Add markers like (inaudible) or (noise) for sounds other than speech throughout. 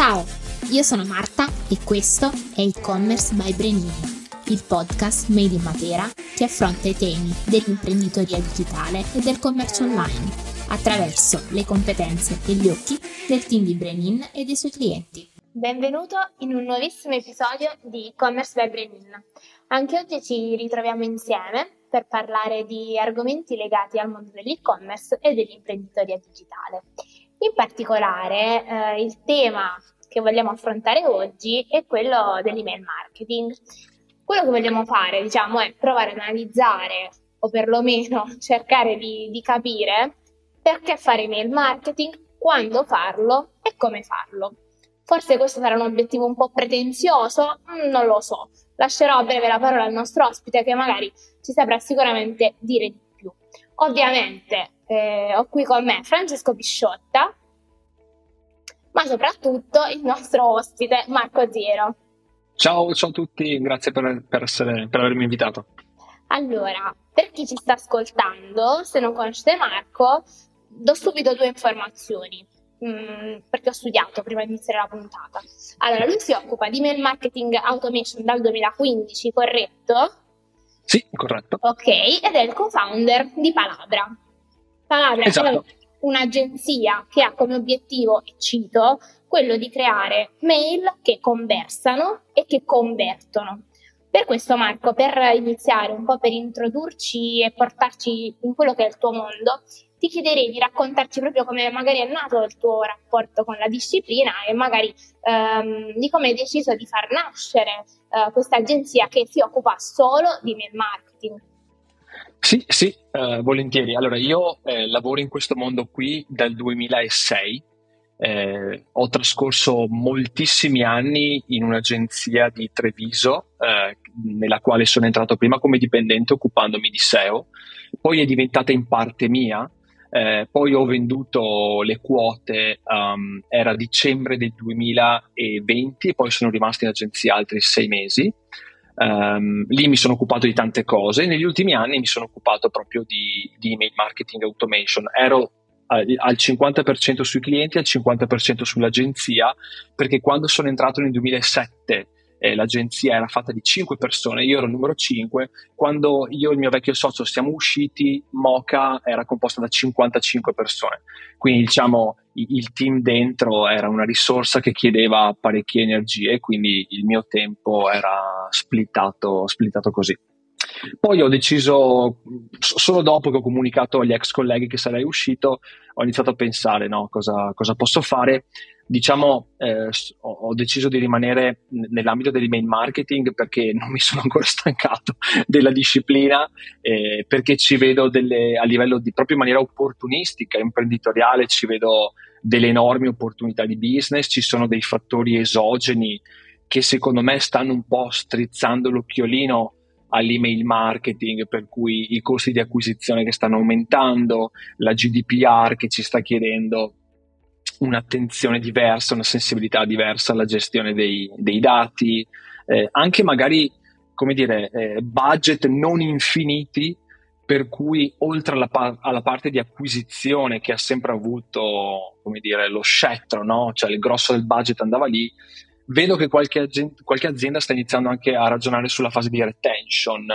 Ciao, io sono Marta e questo è e-commerce by Brenini, il podcast made in Matera che affronta i temi dell'imprenditoria digitale e del commercio online attraverso le competenze e gli occhi del team di Brenin e dei suoi clienti. Benvenuto in un nuovissimo episodio di e-commerce by Brenin. Anche oggi ci ritroviamo insieme per parlare di argomenti legati al mondo dell'e-commerce e dell'imprenditoria digitale. In particolare eh, il tema che vogliamo affrontare oggi è quello dell'email marketing. Quello che vogliamo fare, diciamo, è provare ad analizzare o perlomeno (laughs) cercare di, di capire perché fare email marketing, quando farlo e come farlo. Forse questo sarà un obiettivo un po' pretenzioso, non lo so. Lascerò a breve la parola al nostro ospite che magari ci saprà sicuramente dire di più. Ovviamente eh, ho qui con me Francesco Pisciotta, ma soprattutto il nostro ospite Marco Ziero. Ciao, ciao a tutti, grazie per, per, essere, per avermi invitato. Allora, per chi ci sta ascoltando, se non conoscete Marco, do subito due informazioni. Mm, perché ho studiato prima di iniziare la puntata. Allora, lui si occupa di mail marketing automation dal 2015, corretto? Sì, corretto. Ok, ed è il co-founder di Palabra. Palabra esatto. è un'agenzia che ha come obiettivo, e cito, quello di creare mail che conversano e che convertono. Per questo Marco, per iniziare un po' per introdurci e portarci in quello che è il tuo mondo, ti chiederei di raccontarci proprio come magari è nato il tuo rapporto con la disciplina e magari ehm, di come hai deciso di far nascere eh, questa agenzia che si occupa solo di mail marketing. Sì, sì, eh, volentieri. Allora, io eh, lavoro in questo mondo qui dal 2006. Eh, ho trascorso moltissimi anni in un'agenzia di Treviso, eh, nella quale sono entrato prima come dipendente occupandomi di SEO, poi è diventata in parte mia, eh, poi ho venduto le quote, um, era dicembre del 2020 e poi sono rimasto in agenzia altri sei mesi. Um, lì mi sono occupato di tante cose. Negli ultimi anni mi sono occupato proprio di, di email marketing automation. Ero al, al 50% sui clienti, al 50% sull'agenzia, perché quando sono entrato nel 2007 eh, l'agenzia era fatta di 5 persone, io ero il numero 5, quando io e il mio vecchio socio siamo usciti, Moca era composta da 55 persone, quindi diciamo il team dentro era una risorsa che chiedeva parecchie energie, quindi il mio tempo era splittato, splittato così. Poi ho deciso, solo dopo che ho comunicato agli ex colleghi che sarei uscito, ho iniziato a pensare no, cosa, cosa posso fare diciamo, eh, ho deciso di rimanere nell'ambito dell'email marketing perché (laughs) non mi sono ancora stancato (laughs) della disciplina, eh, perché ci vedo delle, a livello di proprio in maniera opportunistica, imprenditoriale, ci vedo delle enormi opportunità di business, ci sono dei fattori esogeni che secondo me stanno un po' strizzando l'occhiolino all'email marketing, per cui i costi di acquisizione che stanno aumentando, la GDPR che ci sta chiedendo un'attenzione diversa, una sensibilità diversa alla gestione dei, dei dati, eh, anche magari, come dire, eh, budget non infiniti, per cui oltre alla, par- alla, parte di acquisizione che ha sempre avuto, come dire, lo scettro, no? cioè il grosso del budget andava lì, vedo che qualche, azienda, qualche azienda sta iniziando anche a ragionare sulla fase di retention.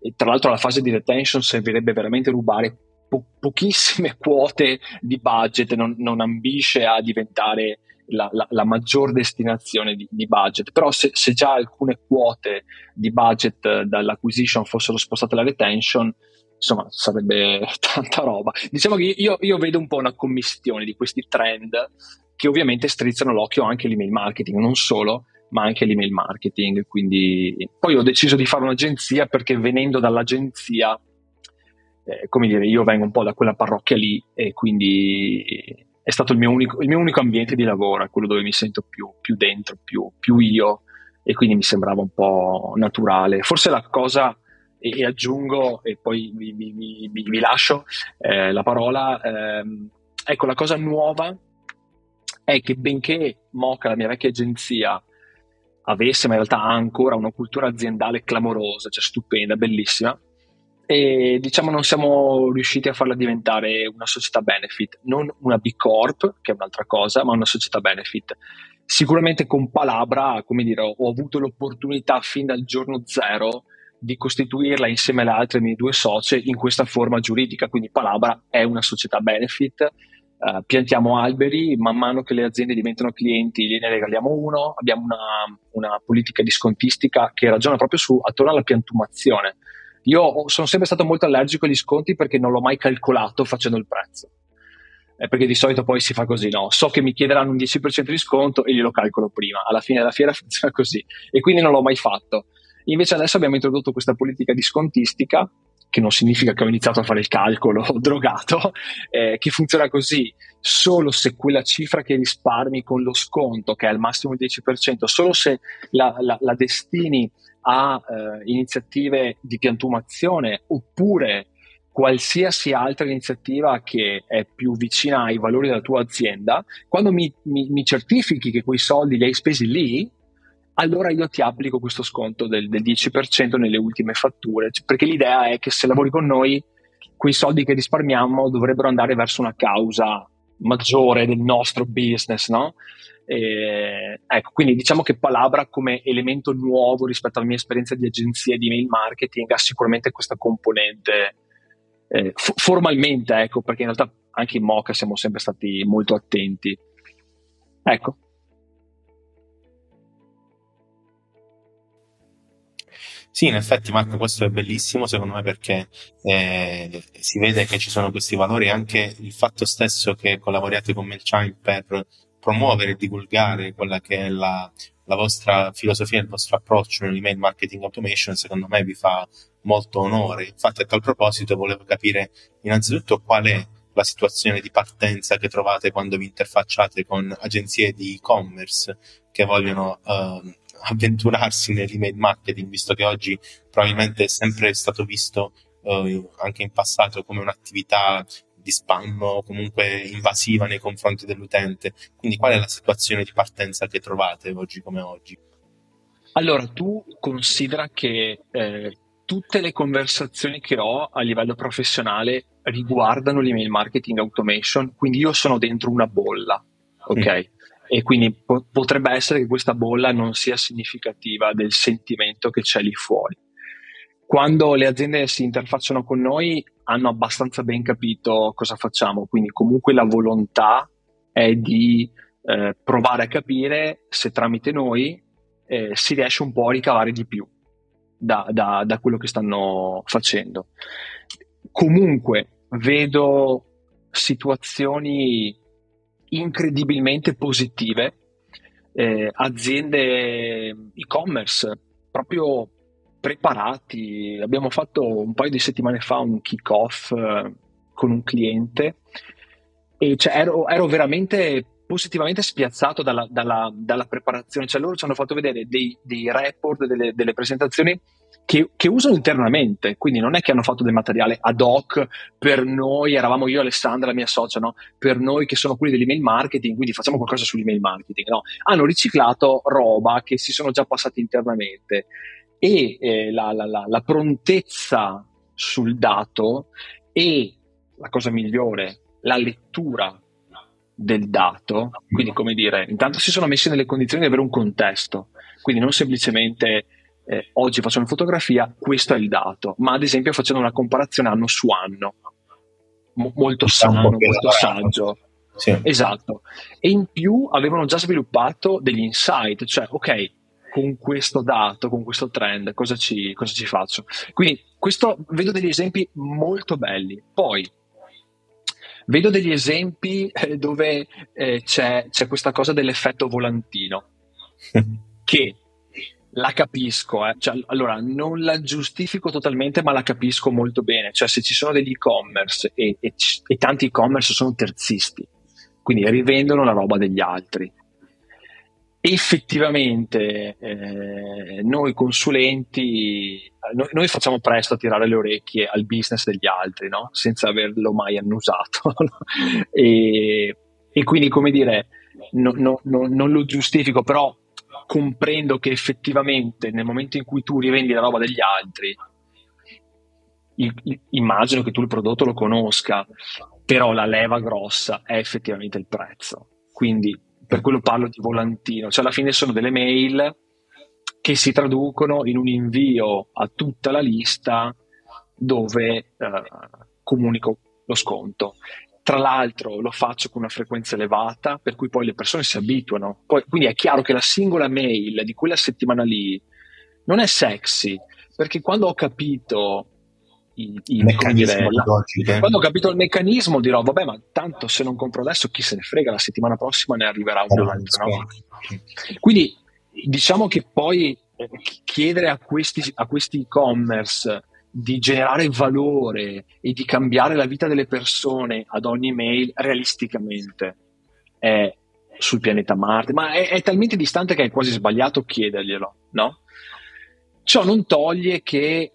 E tra l'altro la fase di retention servirebbe veramente rubare po- pochissime (laughs) quote di budget, non, non ambisce a diventare la, la, la maggior destinazione di, di budget, però se, se, già alcune quote di budget dall'acquisition fossero spostate alla retention, insomma sarebbe (laughs) tanta roba. Diciamo che io, io vedo un po' una commistione di questi trend che ovviamente strizzano l'occhio anche all'email marketing, non solo, ma anche l'email marketing. Quindi poi ho deciso di fare un'agenzia perché venendo dall'agenzia eh, come dire, io vengo un po' da quella parrocchia lì e quindi è stato il mio unico, il mio unico ambiente di lavoro, è quello dove mi sento più, più dentro, più, più, io e quindi mi sembrava un po' naturale. Forse la cosa, e, e aggiungo e poi vi, vi, vi, vi lascio eh, la parola, ehm, ecco la cosa nuova è che benché Moca, la mia vecchia agenzia, avesse, ma in realtà ha ancora una cultura aziendale clamorosa, cioè stupenda, bellissima, e diciamo non siamo riusciti a farla diventare una società benefit, non una B Corp, che è un'altra cosa, ma una società benefit. Sicuramente con Palabra, come dire, ho avuto l'opportunità fin dal giorno zero di costituirla insieme alle altre mie due socie in questa forma giuridica, quindi Palabra è una società benefit, Uh, piantiamo alberi, man mano che le aziende diventano clienti gliene regaliamo uno, abbiamo una, una politica di scontistica che ragiona proprio su attorno alla piantumazione. Io sono sempre stato molto allergico agli sconti perché non l'ho mai calcolato facendo il prezzo. Eh, perché di solito poi si fa così, no? So che mi chiederanno un 10% di sconto e glielo calcolo prima. Alla fine della fiera (laughs) funziona così. E quindi non l'ho mai fatto. Invece adesso abbiamo introdotto questa politica di scontistica, che non significa che ho iniziato a fare il calcolo (laughs) drogato, eh, che funziona così solo se quella cifra che risparmi con lo sconto, che è al massimo il 10%, solo se la, la, la destini a eh, iniziative di piantumazione oppure qualsiasi altra iniziativa che è più vicina ai valori della tua azienda, quando mi, mi, mi certifichi che quei soldi li hai spesi lì, allora io ti applico questo sconto del, del 10% nelle ultime fatture, perché l'idea è che se lavori con noi, quei soldi che risparmiamo dovrebbero andare verso una causa maggiore del nostro business, no? E, ecco, quindi diciamo che Palabra come elemento nuovo rispetto alla mia esperienza di agenzia di mail marketing ha sicuramente questa componente eh, f- formalmente, ecco, perché in realtà anche in Mocha siamo sempre stati molto attenti. Ecco. Sì, in effetti Marco, questo è bellissimo secondo me perché eh, si vede che ci sono questi valori, anche il fatto stesso che collaboriate con MailChimp per promuovere e divulgare quella che è la, la vostra filosofia, il vostro approccio nell'email marketing automation, secondo me vi fa molto onore. Infatti a tal proposito volevo capire innanzitutto qual è la situazione di partenza che trovate quando vi interfacciate con agenzie di e-commerce che vogliono uh, avventurarsi (laughs) nell'email marketing, visto che oggi probabilmente è sempre stato visto uh, anche in passato come un'attività di spam o comunque invasiva nei confronti dell'utente. Quindi qual è la situazione di partenza che trovate oggi come oggi? Allora, tu considera che eh, tutte le conversazioni che ho a livello professionale riguardano l'email marketing automation, quindi io sono dentro una bolla, ok? Mm. E quindi po- potrebbe essere che questa bolla non sia significativa del sentimento che c'è lì fuori. Quando le aziende si interfacciano con noi, hanno abbastanza ben capito cosa facciamo, quindi comunque la volontà è di eh, provare a capire se tramite noi eh, si riesce un po' a ricavare di più da, da, da quello che stanno facendo. Comunque vedo situazioni incredibilmente positive, eh, aziende e-commerce proprio preparati. Abbiamo fatto un paio di settimane fa un kick-off eh, con un cliente e cioè, ero, ero, veramente positivamente spiazzato dalla, dalla, dalla, preparazione. Cioè, loro ci hanno fatto vedere dei, dei report, delle, delle presentazioni che, che, usano internamente, quindi non è che hanno fatto del materiale ad hoc per noi, eravamo io, Alessandra, la mia socia, no? per noi che sono quelli dell'email marketing, quindi facciamo qualcosa sull'email marketing. No? Hanno riciclato roba che si sono già passati internamente e eh, la, la, la, la prontezza sul dato e la cosa migliore, la lettura del dato, quindi come dire, intanto si sono messi nelle condizioni di avere un contesto, quindi non semplicemente eh, oggi faccio una fotografia, questo è il dato, ma ad esempio facendo una comparazione anno su anno, M- molto sano, molto saggio. Sì. Esatto. E in più avevano già sviluppato degli insight, cioè ok, con questo dato, con questo trend, cosa ci, cosa ci faccio? Quindi questo, vedo degli esempi molto belli. Poi vedo degli esempi eh, dove eh, c'è, c'è, questa cosa dell'effetto volantino, (laughs) che la capisco, eh. cioè, allora non la giustifico totalmente, ma la capisco molto bene. Cioè, se ci sono degli e-commerce e, e, e tanti e-commerce sono terzisti, quindi rivendono la roba degli altri effettivamente eh, noi consulenti noi, noi, facciamo presto a tirare le orecchie al business degli altri no? senza averlo mai annusato (laughs) e, e, quindi come dire no, no, non lo giustifico però comprendo che effettivamente nel momento in cui tu rivendi la roba degli altri immagino che tu il prodotto lo conosca, però la leva grossa è effettivamente il prezzo. Quindi per quello parlo di volantino, cioè alla fine sono delle mail che si traducono in un invio a tutta la lista dove eh, comunico lo sconto. Tra l'altro lo faccio con una frequenza elevata, per cui poi le persone si abituano. Poi, quindi è chiaro che la singola mail di quella settimana lì non è sexy, perché quando ho capito il, il meccanismo dire, quando ho capito il meccanismo dirò vabbè ma tanto se non compro adesso chi se ne frega la settimana prossima ne arriverà un altro no? quindi diciamo che poi eh, chiedere a questi, a questi e-commerce di generare valore e di cambiare la vita delle persone ad ogni mail realisticamente è sul pianeta Marte, ma è, è talmente distante che è quasi sbagliato chiederglielo, no? Ciò non toglie che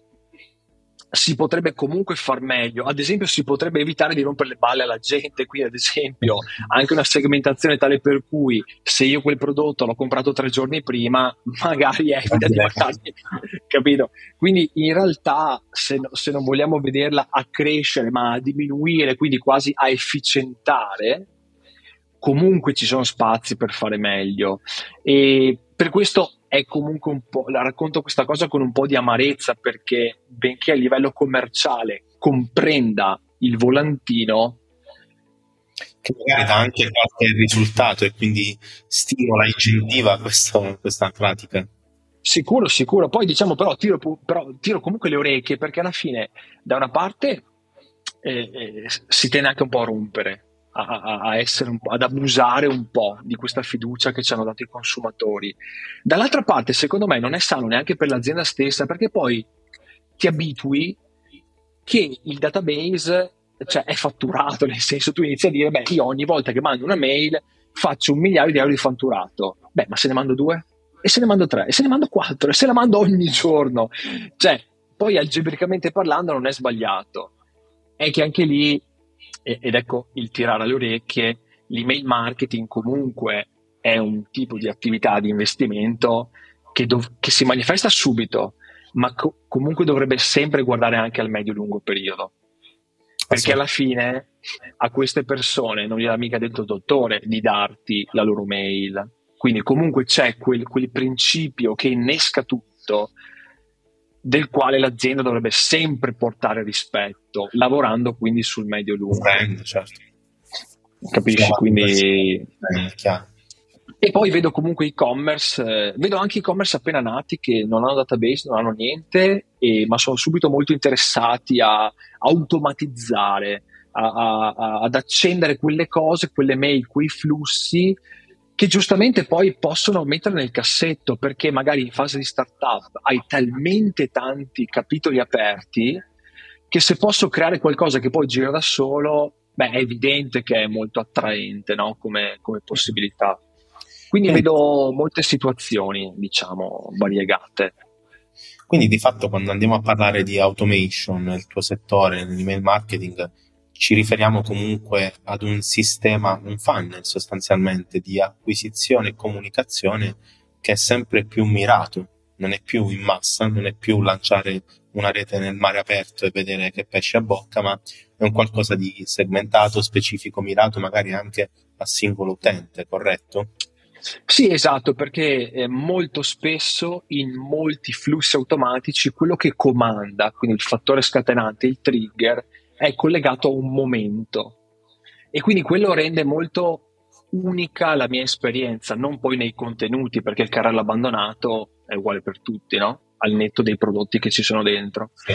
si potrebbe comunque far meglio. Ad esempio, si potrebbe evitare di rompere le balle alla gente. Qui, ad esempio, anche una segmentazione tale per cui se io quel prodotto l'ho comprato tre giorni prima, (laughs) magari evita di mandarmi, capito? Quindi, in realtà, se, se non vogliamo vederla a crescere, ma a diminuire, quindi quasi a efficientare, comunque ci sono spazi per fare meglio. E per questo è comunque un po', la racconto questa cosa con un po' di amarezza perché benché a livello commerciale comprenda il volantino, che magari dà anche qualche risultato e quindi stimola, incentiva questo, questa pratica. Sicuro, sicuro. Poi diciamo però tiro, però tiro, comunque le orecchie perché alla fine da una parte eh, eh, si tende anche un po' a rompere a, a essere ad abusare un po' di questa fiducia che ci hanno dato i consumatori. Dall'altra parte, secondo me, non è sano neanche per l'azienda stessa, perché poi ti abitui che il database cioè, è fatturato, nel senso tu inizi a dire, beh, io ogni volta che mando una mail faccio un migliaio di euro di fatturato. Beh, ma se ne mando due? E se ne mando tre? E se ne mando quattro? E se ne mando ogni giorno? Cioè, poi algebricamente parlando non è sbagliato. È che anche lì ed ecco il tirare alle orecchie, l'email marketing comunque è un tipo di attività di investimento che, dov- che si manifesta subito, ma co- comunque dovrebbe sempre guardare anche al medio-lungo periodo. Perché alla fine a queste persone non gli ha mica detto il dottore di darti la loro mail. Quindi comunque c'è quel, quel principio che innesca tutto del quale l'azienda dovrebbe sempre portare rispetto, lavorando quindi sul medio-lungo. certo. Capisci? Chiaro, quindi... Chiaro. E poi vedo comunque e-commerce, eh, vedo anche e-commerce appena nati che non hanno database, non hanno niente, e, ma sono subito molto interessati a, a automatizzare, a, a, ad accendere quelle cose, quelle mail, quei flussi che giustamente poi possono mettere nel cassetto perché magari in fase di startup hai talmente tanti capitoli aperti che se posso creare qualcosa che poi gira da solo, beh, è evidente che è molto attraente no? come, come, possibilità. Quindi vedo molte situazioni, diciamo, variegate. Quindi di fatto quando andiamo a parlare di automation nel tuo settore, nell'email marketing, ci riferiamo comunque ad un sistema, un funnel sostanzialmente di acquisizione e comunicazione che è sempre più mirato, non è più in massa, non è più lanciare una rete nel mare aperto e vedere che pesce a bocca, ma è un qualcosa di segmentato, specifico, mirato magari anche a singolo utente, corretto? Sì, esatto, perché eh, molto spesso in molti flussi automatici quello che comanda, quindi il fattore scatenante, il trigger, è collegato a un momento e quindi quello rende molto unica la mia esperienza, non poi nei contenuti, perché il carrello abbandonato è uguale per tutti, no? Al netto dei prodotti che ci sono dentro. Sì.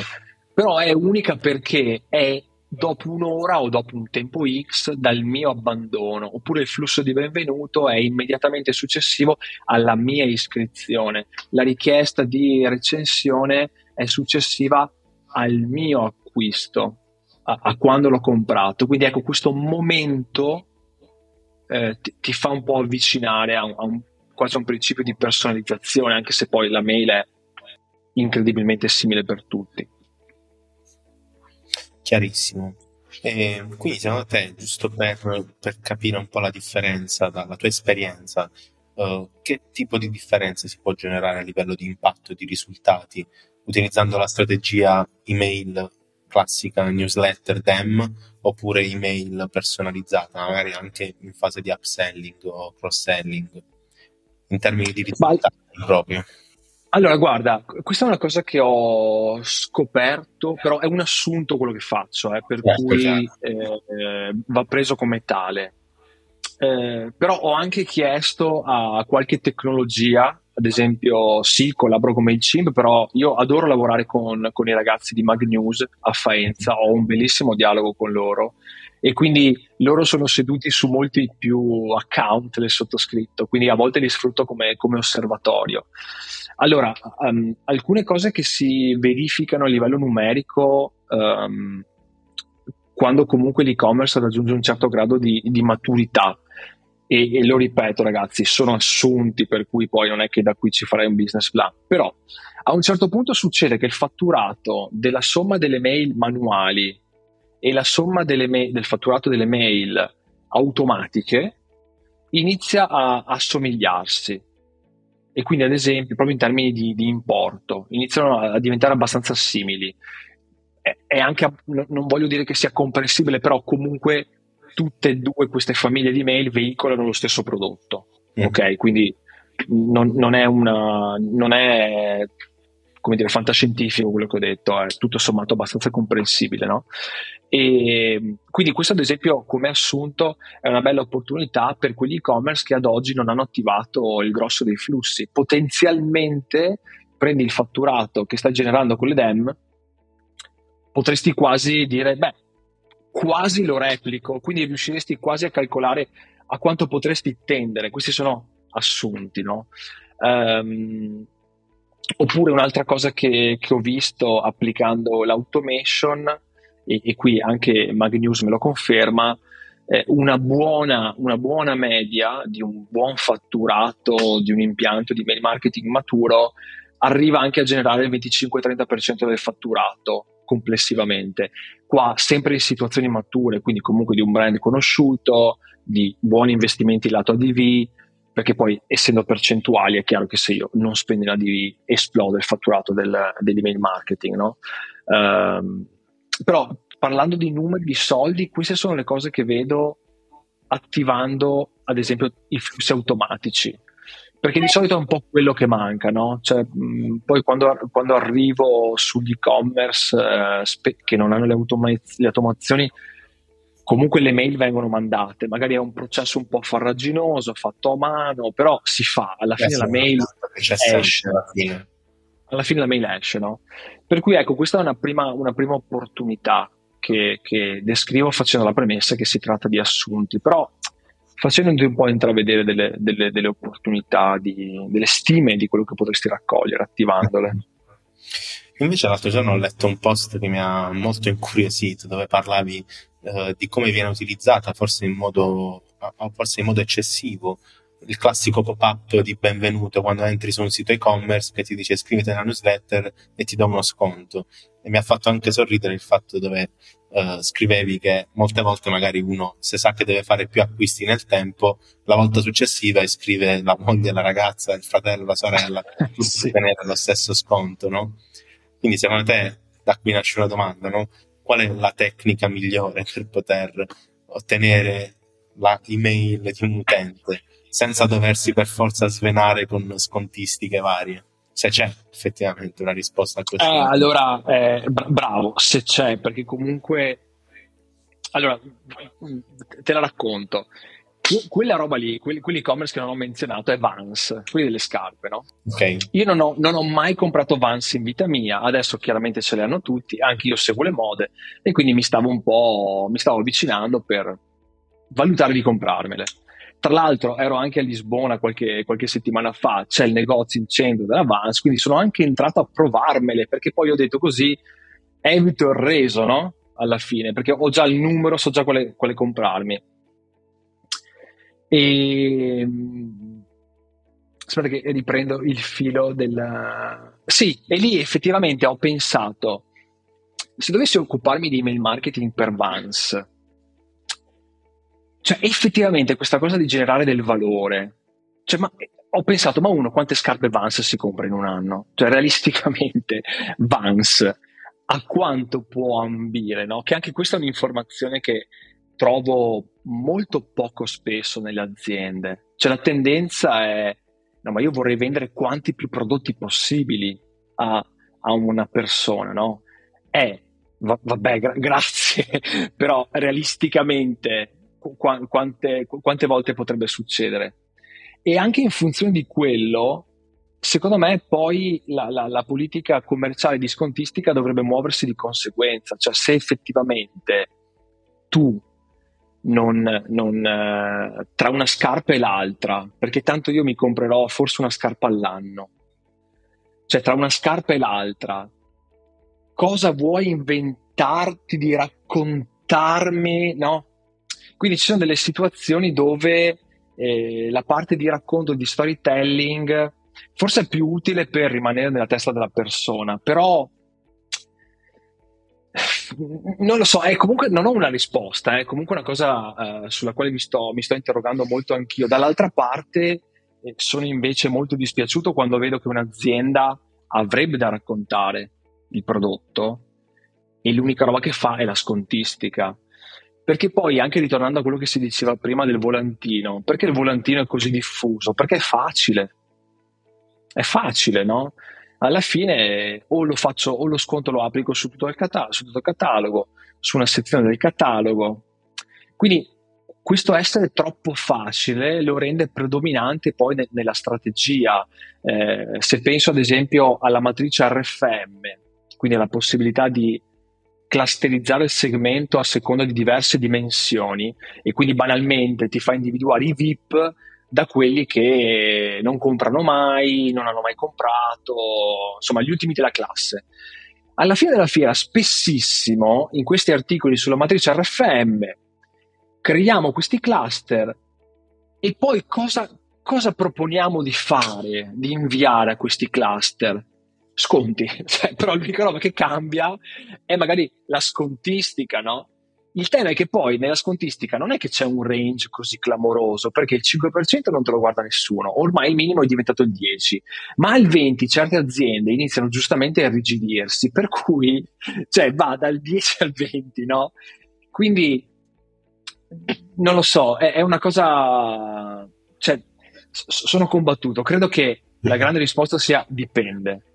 Però è unica perché è dopo un'ora o dopo un tempo X dal mio abbandono, oppure il flusso di benvenuto è immediatamente successivo alla mia iscrizione. La richiesta di recensione è successiva al mio acquisto a, a quando l'ho comprato. Quindi ecco, questo momento eh, ti, ti, fa un po' avvicinare a, a un, quasi un principio di personalizzazione, anche se poi la mail è incredibilmente simile per tutti. Chiarissimo. E quindi secondo te, giusto per, per, capire un po' la differenza dalla tua esperienza, uh, che tipo di differenza si può generare a livello di impatto e di risultati utilizzando la strategia email classica newsletter DEM oppure email personalizzata, magari anche in fase di upselling o cross-selling, in termini di risultati proprio. Allora, guarda, questa è una cosa che ho scoperto, però è un assunto quello che faccio, eh, per certo, cui certo. Eh, va preso come tale. Eh, però ho anche chiesto a qualche tecnologia, ad esempio, sì, collaboro con MailChimp, però io adoro lavorare con, con i ragazzi di Mag News a Faenza, ho un bellissimo dialogo con loro e quindi loro sono seduti su molti più account del sottoscritto, quindi a volte li sfrutto come, come osservatorio. Allora, um, alcune cose che si verificano a livello numerico um, quando comunque l'e-commerce raggiunge un certo grado di, di maturità. E, e, lo ripeto, ragazzi, sono assunti per cui poi non è che da qui ci farai un business plan. Però a un certo punto succede che il fatturato della somma delle mail manuali e la somma mail, del fatturato delle mail automatiche inizia a assomigliarsi e quindi ad esempio proprio in termini di, di importo iniziano a, diventare abbastanza simili. È, è anche, non voglio dire che sia comprensibile, però comunque tutte e due queste famiglie di mail veicolano lo stesso prodotto. Mm. Ok, quindi non, non, è una, non è come dire fantascientifico quello che ho detto, è tutto sommato abbastanza comprensibile, no? E quindi questo ad esempio come assunto è una bella opportunità per quegli e-commerce che ad oggi non hanno attivato il grosso dei flussi. Potenzialmente prendi il fatturato che stai generando con le DEM, potresti quasi dire, beh, quasi lo replico, quindi riusciresti quasi a calcolare a quanto potresti tendere. Questi sono assunti, no? Um, oppure un'altra cosa che, che ho visto applicando l'automation e, e qui anche Magnews me lo conferma, eh, una, buona, una buona media di un buon fatturato di un impianto di mail marketing maturo arriva anche a generare il 25-30% del fatturato complessivamente. Qua sempre in situazioni mature, quindi comunque di un brand conosciuto, di buoni investimenti lato ADV, perché poi essendo percentuali è chiaro che se io non spendo in ADV esplode il fatturato del, dell'email marketing, no? Um, però parlando di numeri, di soldi, queste sono le cose che vedo attivando ad esempio i flussi automatici. Perché di solito è un po' quello che manca, no? Cioè, mh, poi quando, quando, arrivo sugli e-commerce eh, spe- che non hanno le, automaz- le automazioni, comunque le mail vengono mandate, magari è un processo un po' farraginoso, fatto a mano, però si fa, alla fine la mail esce. Alla fine alla fine la mail esce, no? Per cui ecco, questa è una prima, una prima opportunità che, che, descrivo facendo la premessa che si tratta di assunti, però facendoti un po' intravedere delle, delle, delle opportunità, di, delle stime di quello che potresti raccogliere attivandole. (laughs) Invece l'altro giorno ho letto un post che mi ha molto incuriosito, dove parlavi eh, di come viene utilizzata, forse in modo, forse in modo eccessivo, il classico pop-up di benvenuto quando entri su un sito e-commerce che ti dice iscriviti alla newsletter e ti do uno sconto. E mi ha fatto anche sorridere il fatto dove uh, scrivevi che molte volte magari uno, se sa che deve fare più acquisti nel tempo, la volta successiva iscrive la moglie, la ragazza, il fratello, la sorella, (laughs) per sì. ottenere lo stesso sconto, no? Quindi secondo te, da qui nasce una domanda, no? Qual è la tecnica migliore per poter ottenere la email di un utente? senza doversi per forza svenare con scontistiche varie. Se c'è effettivamente una risposta a questo. Eh, allora, eh, bravo, se c'è, perché comunque... Allora, te la racconto. Quella roba lì, quell'e-commerce che non ho menzionato è Vans, quelli delle scarpe, no? Ok. Io non ho, non ho, mai comprato Vans in vita mia, adesso chiaramente ce le hanno tutti, anche io seguo le mode e quindi mi stavo un po', mi stavo avvicinando per valutare di comprarmele. Tra l'altro ero anche a Lisbona qualche, qualche settimana fa, c'è il negozio in centro della Vans, quindi sono anche entrato a provarmele perché poi ho detto così evito il reso, no? Alla fine, perché ho già il numero, so già quale, quale comprarmi. E aspetta che riprendo il filo del... Sì, e lì effettivamente ho pensato, se dovessi occuparmi di email marketing per Vans, cioè, effettivamente questa cosa di generare del valore, cioè, ma, ho pensato, ma uno quante scarpe Vans si compra in un anno? Cioè, realisticamente, (laughs) Vans a quanto può ambire, no? Che anche questa è un'informazione che trovo molto poco spesso nelle aziende. Cioè la tendenza è, no, ma io vorrei vendere quanti più prodotti possibili a, a una persona, no? È, va, vabbè, gra- (laughs) grazie, però realisticamente qu- quante, quante volte potrebbe succedere? E anche in funzione di quello, secondo me poi la, la, la, politica commerciale discontistica dovrebbe muoversi di conseguenza, cioè se effettivamente tu non, non, eh, tra una scarpa e l'altra, perché tanto io mi comprerò forse una scarpa all'anno, cioè tra una scarpa e l'altra, cosa vuoi inventarti di raccontarmi, no? Quindi ci sono delle situazioni dove eh, la parte di racconto, di storytelling, forse è più utile per rimanere nella testa della persona, però non lo so, è comunque non ho una risposta, è comunque una cosa uh, sulla quale mi sto, mi sto, interrogando molto anch'io. Dall'altra parte eh, sono invece molto dispiaciuto quando vedo che un'azienda avrebbe da raccontare il prodotto e l'unica roba che fa è la scontistica. Perché poi, anche ritornando a quello che si diceva prima del volantino, perché il volantino è così diffuso? Perché è facile. È facile, no? Alla fine o lo faccio o lo sconto lo applico su tutto il, catalogo, su il catalogo, su una sezione del catalogo. Quindi questo essere troppo facile lo rende predominante poi ne- nella strategia. Eh, se penso ad esempio alla matrice RFM, quindi alla possibilità di clusterizzare il segmento a seconda di diverse dimensioni e quindi banalmente ti fa individuare i VIP da quelli che non comprano mai, non hanno mai comprato, insomma gli ultimi della classe. Alla fine della fiera, spessissimo in questi articoli sulla matrice RFM, creiamo questi cluster e poi cosa, cosa proponiamo di fare, di inviare a questi cluster? Sconti, (laughs) cioè, però l'unica roba che cambia è magari la scontistica, no? Il tema è che poi nella scontistica non è che c'è un range così clamoroso, perché il 5% non te lo guarda nessuno, ormai il minimo è diventato il 10%, ma al 20% certe aziende iniziano giustamente a irrigidirsi, per cui cioè, va dal 10 al 20, no? Quindi non lo so, è, è una cosa... Cioè, sono combattuto, credo che la grande risposta sia dipende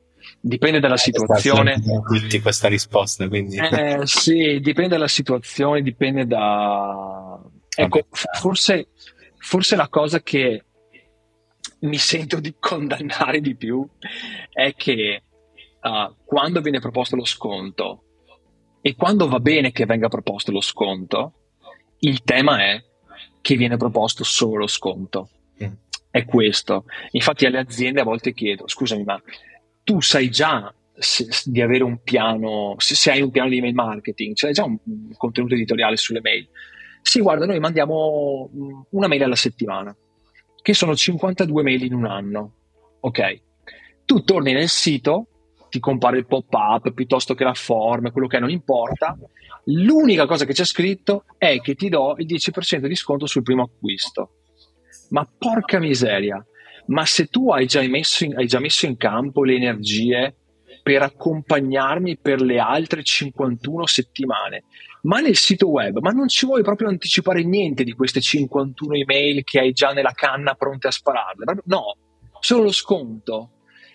dipende dalla situazione. Tutti questa risposta, quindi. Eh, sì, dipende dalla situazione, dipende da... Ecco, forse, forse la cosa che mi sento di condannare di più è che uh, quando viene proposto lo sconto e quando va bene che venga proposto lo sconto, il tema è che viene proposto solo lo sconto. Mm. È questo. Infatti alle aziende a volte chiedo, scusami, ma tu sai già se, di avere un piano, se, se, hai un piano di email marketing, c'è già un, un, contenuto editoriale sulle mail. Sì, guarda, noi mandiamo una mail alla settimana, che sono 52 mail in un anno. Ok. Tu torni nel sito, ti compare il pop-up piuttosto che la form, quello che è, non importa. L'unica cosa che c'è scritto è che ti do il 10% di sconto sul primo acquisto. Ma porca miseria, ma se tu hai già, messo in, hai già messo in campo le energie per accompagnarmi per le altre 51 settimane, ma nel sito web, ma non ci vuoi proprio anticipare niente di queste 51 email che hai già nella canna pronte a spararle? No, solo lo sconto.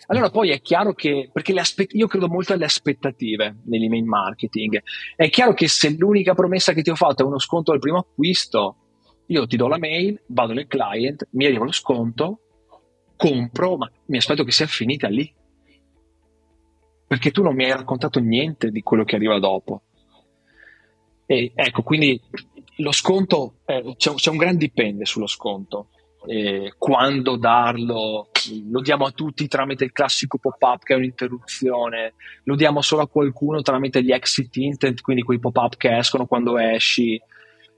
Allora poi è chiaro che, perché aspe- io credo molto alle aspettative nell'email marketing, è chiaro che se l'unica promessa che ti ho fatto è uno sconto al primo acquisto, io ti do la mail, vado nel client, mi arriva lo sconto, compro, ma mi aspetto che sia finita lì. Perché tu non mi hai raccontato niente di quello che arriva dopo. E ecco, quindi lo sconto, eh, c'è, c'è, un gran dipende sullo sconto. Eh, quando darlo, lo diamo a tutti tramite il classico pop-up che è un'interruzione, lo diamo solo a qualcuno tramite gli exit intent, quindi quei pop-up che escono quando esci.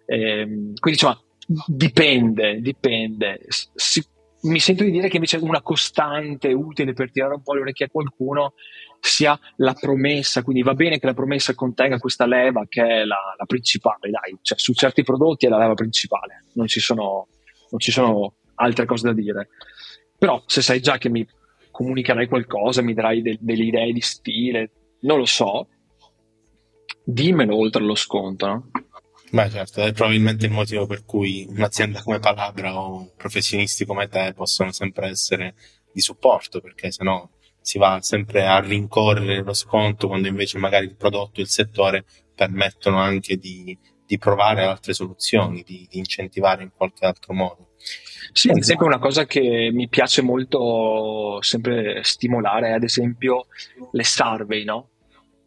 Eh, quindi insomma, dipende, dipende. Si, mi sento di dire che invece una costante utile per tirare un po' le orecchie a qualcuno sia la promessa, quindi va bene che la promessa contenga questa leva che è la, la principale, dai, cioè su certi prodotti è la leva principale, non ci sono, non ci sono altre cose da dire. Però se sai già che mi comunicherai qualcosa, mi darai de- delle idee di stile, non lo so, dimmelo oltre allo sconto, no? Beh, certo, è probabilmente il motivo per cui un'azienda come Palabra o professionisti come te possono sempre essere di supporto, perché sennò si va sempre a rincorrere lo sconto quando invece magari il prodotto e il settore permettono anche di, di provare altre soluzioni, di, di, incentivare in qualche altro modo. Sì, ad esempio una cosa che mi piace molto sempre stimolare è ad esempio le survey, no?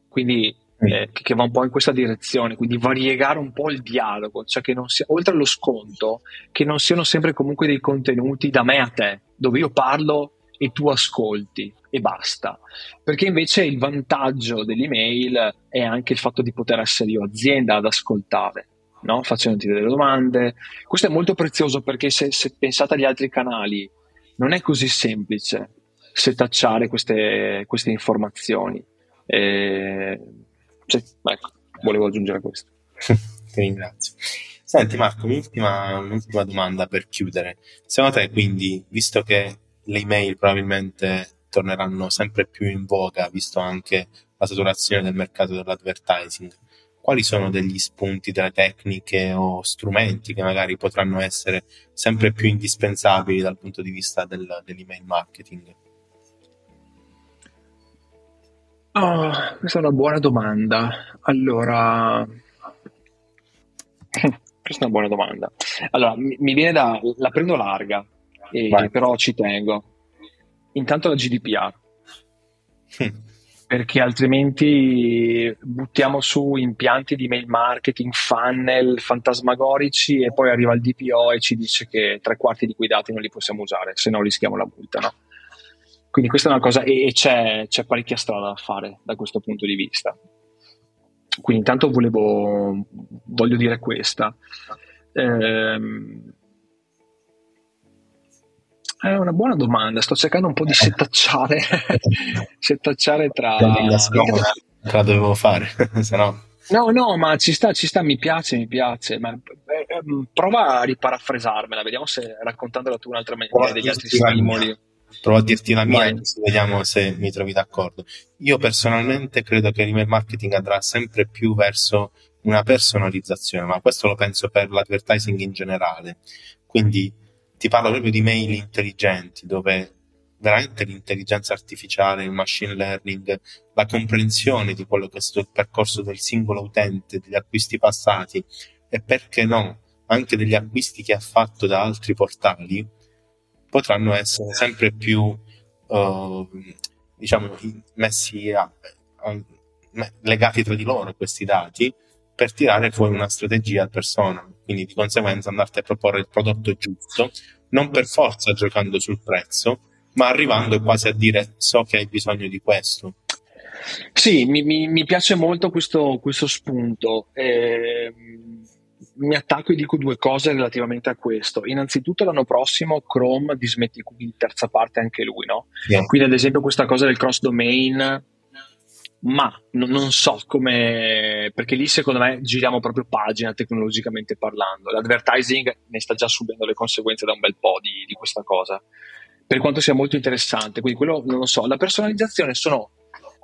Quindi eh, che va un po' in questa direzione, quindi variegare un po' il dialogo, cioè che non sia, oltre allo sconto, che non siano sempre comunque dei contenuti da me a te, dove io parlo e tu ascolti e basta. Perché invece il vantaggio dell'email è anche il fatto di poter essere io azienda ad ascoltare. No? facendoti delle domande. Questo è molto prezioso perché se, se pensate agli altri canali non è così semplice setacciare queste, queste informazioni. Eh, sì, ecco, volevo aggiungere questo. (laughs) Ti ringrazio. Senti Marco, un'ultima, un'ultima domanda per chiudere. Secondo te, quindi, visto che le email probabilmente torneranno sempre più in voga, visto anche la saturazione del mercato dell'advertising, quali sono degli spunti, delle tecniche o strumenti che magari potranno essere sempre più indispensabili dal punto di vista del, dell'email marketing? Oh, questa è una buona domanda. Allora, questa è una buona domanda. Allora, mi, mi viene da... la prendo larga, e, però ci tengo. Intanto la GDPR. Perché altrimenti buttiamo su impianti di mail marketing, funnel fantasmagorici e poi arriva il DPO e ci dice che tre quarti di quei dati non li possiamo usare, se no rischiamo la multa, no? Quindi questa è una cosa, e, c'è, c'è, parecchia strada da fare da questo punto di vista. Quindi intanto volevo, voglio dire questa. Ehm, è una buona domanda, sto cercando un po' di setacciare, (laughs) setacciare tra... La dovevo fare, (laughs) se no... No, no, ma ci sta, ci sta, mi piace, mi piace. Ma, eh, ehm, prova a riparafresarmela, vediamo se raccontandola tu un'altra maniera degli altri stimoli. Provo a dirti la mia e vediamo se mi trovi d'accordo. Io personalmente credo che l'email marketing andrà sempre più verso una personalizzazione, ma questo lo penso per l'advertising in generale. Quindi ti parlo proprio di mail intelligenti, dove veramente l'intelligenza artificiale, il machine learning, la comprensione di quello che è stato il percorso del singolo utente, degli acquisti passati e perché no, anche degli acquisti che ha fatto da altri portali, potranno essere sempre più uh, diciamo messi a, a, legati tra di loro questi dati per tirare fuori una strategia a persona quindi di conseguenza andarti a proporre il prodotto giusto non per forza giocando sul prezzo ma arrivando quasi a dire so che hai bisogno di questo sì, mi, mi, mi piace molto questo, questo spunto. Eh, mi attacco e dico due cose relativamente a questo. Innanzitutto l'anno prossimo Chrome dismette i cookie di terza parte anche lui, no? Yeah. Quindi ad esempio questa cosa del cross domain, ma non, non so come, perché lì secondo me giriamo proprio pagina tecnologicamente parlando. L'advertising ne sta già subendo le conseguenze da un bel po' di, di questa cosa, per quanto sia molto interessante. Quindi quello non lo so. La personalizzazione sono...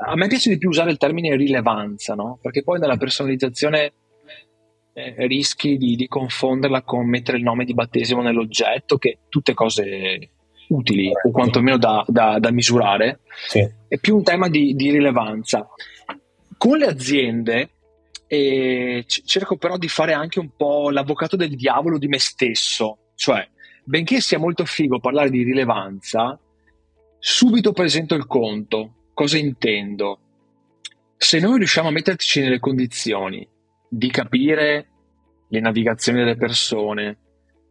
A me piace di più usare il termine rilevanza, no? Perché poi nella personalizzazione eh, rischi di, di, confonderla con mettere il nome di battesimo nell'oggetto, che tutte cose utili o quantomeno da, da, da misurare, sì. è più un tema di, di rilevanza. Con le aziende eh, c- cerco però di fare anche un po' l'avvocato del diavolo di me stesso, cioè benché sia molto figo parlare di rilevanza, subito presento il conto. Cosa intendo? Se noi riusciamo a metterci nelle condizioni di capire le navigazioni delle persone,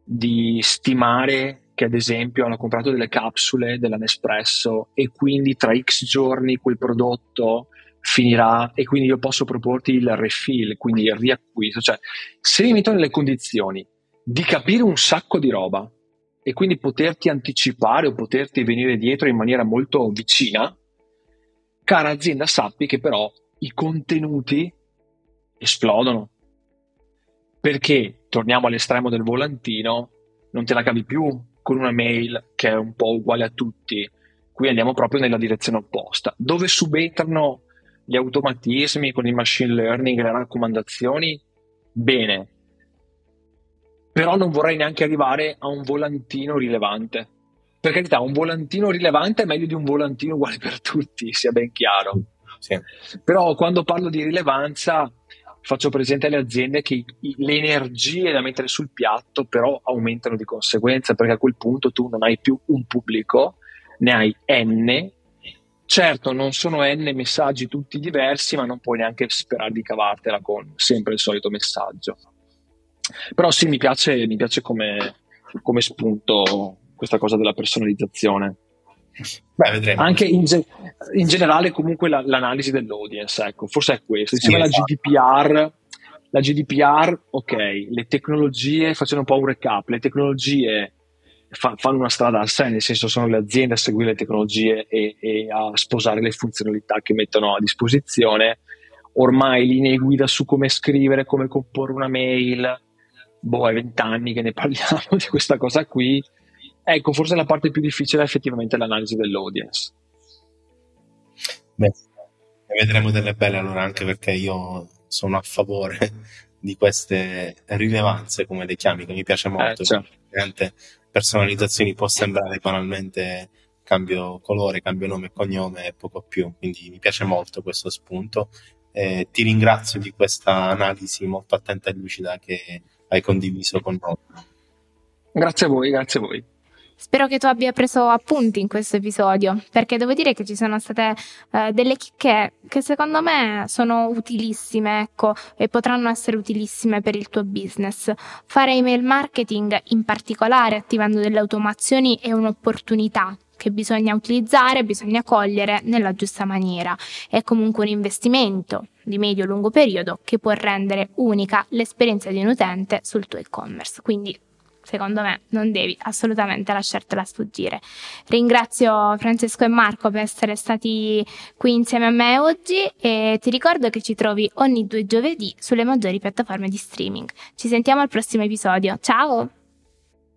di stimare che ad esempio hanno comprato delle capsule della Nespresso e quindi tra x giorni quel prodotto finirà e quindi io posso proporti il refill, quindi il riacquisto. Cioè, se mi metto nelle condizioni di capire un sacco di roba e quindi poterti anticipare o poterti venire dietro in maniera molto vicina, cara azienda sappi che però i contenuti esplodono. Perché, torniamo all'estremo del volantino, non te la cavi più con una mail che è un po' uguale a tutti. Qui andiamo proprio nella direzione opposta, dove subentrano gli automatismi con il machine learning, le raccomandazioni, bene. Però non vorrei neanche arrivare a un volantino rilevante. Per carità, un volantino rilevante è meglio di un volantino uguale per tutti, sia ben chiaro. Sì. Però quando parlo di rilevanza faccio presente alle aziende che le energie da mettere sul piatto però aumentano di conseguenza perché a quel punto tu non hai più un pubblico, ne hai N. Certo, non sono N messaggi tutti diversi, ma non puoi neanche sperare di cavartela con sempre il solito messaggio. Però sì, mi piace, mi piace come, come spunto questa cosa della personalizzazione. Beh, vedremo. Anche in, ge- in generale, comunque, la- l'analisi dell'audience, ecco, forse è questo. Diceva sì, la esatto. GDPR, la GDPR, ok, le tecnologie, facendo un po' un recap, le tecnologie fa- fanno una strada a sé, nel senso sono le aziende a seguire le tecnologie e, e a sposare le funzionalità che mettono a disposizione. Ormai linee guida su come scrivere, come comporre una mail, boh, è vent'anni che ne parliamo (laughs) di questa cosa qui Ecco, forse la parte più difficile è effettivamente l'analisi dell'audience. Beh, ne vedremo delle belle allora, anche perché io sono a favore (laughs) di queste rilevanze, come le chiami, che mi piace molto. Eh, certo. Personalizzazioni può sembrare banalmente cambio colore, cambio nome e cognome e poco più, quindi mi piace molto questo spunto. Eh, ti ringrazio di questa analisi molto attenta e lucida che hai condiviso con noi. Grazie a voi, grazie a voi. Spero che tu abbia preso appunti in questo episodio, perché devo dire che ci sono state eh, delle chicche che secondo me sono utilissime, ecco, e potranno essere utilissime per il tuo business. Fare email marketing, in particolare attivando delle automazioni, è un'opportunità che bisogna utilizzare, bisogna cogliere nella giusta maniera. È comunque un investimento di medio-lungo periodo che può rendere unica l'esperienza di un utente sul tuo e-commerce. Quindi secondo me non devi assolutamente lasciartela sfuggire. Ringrazio Francesco e Marco per essere stati qui insieme a me oggi e ti ricordo che ci trovi ogni due giovedì sulle maggiori piattaforme di streaming. Ci sentiamo al prossimo episodio. Ciao!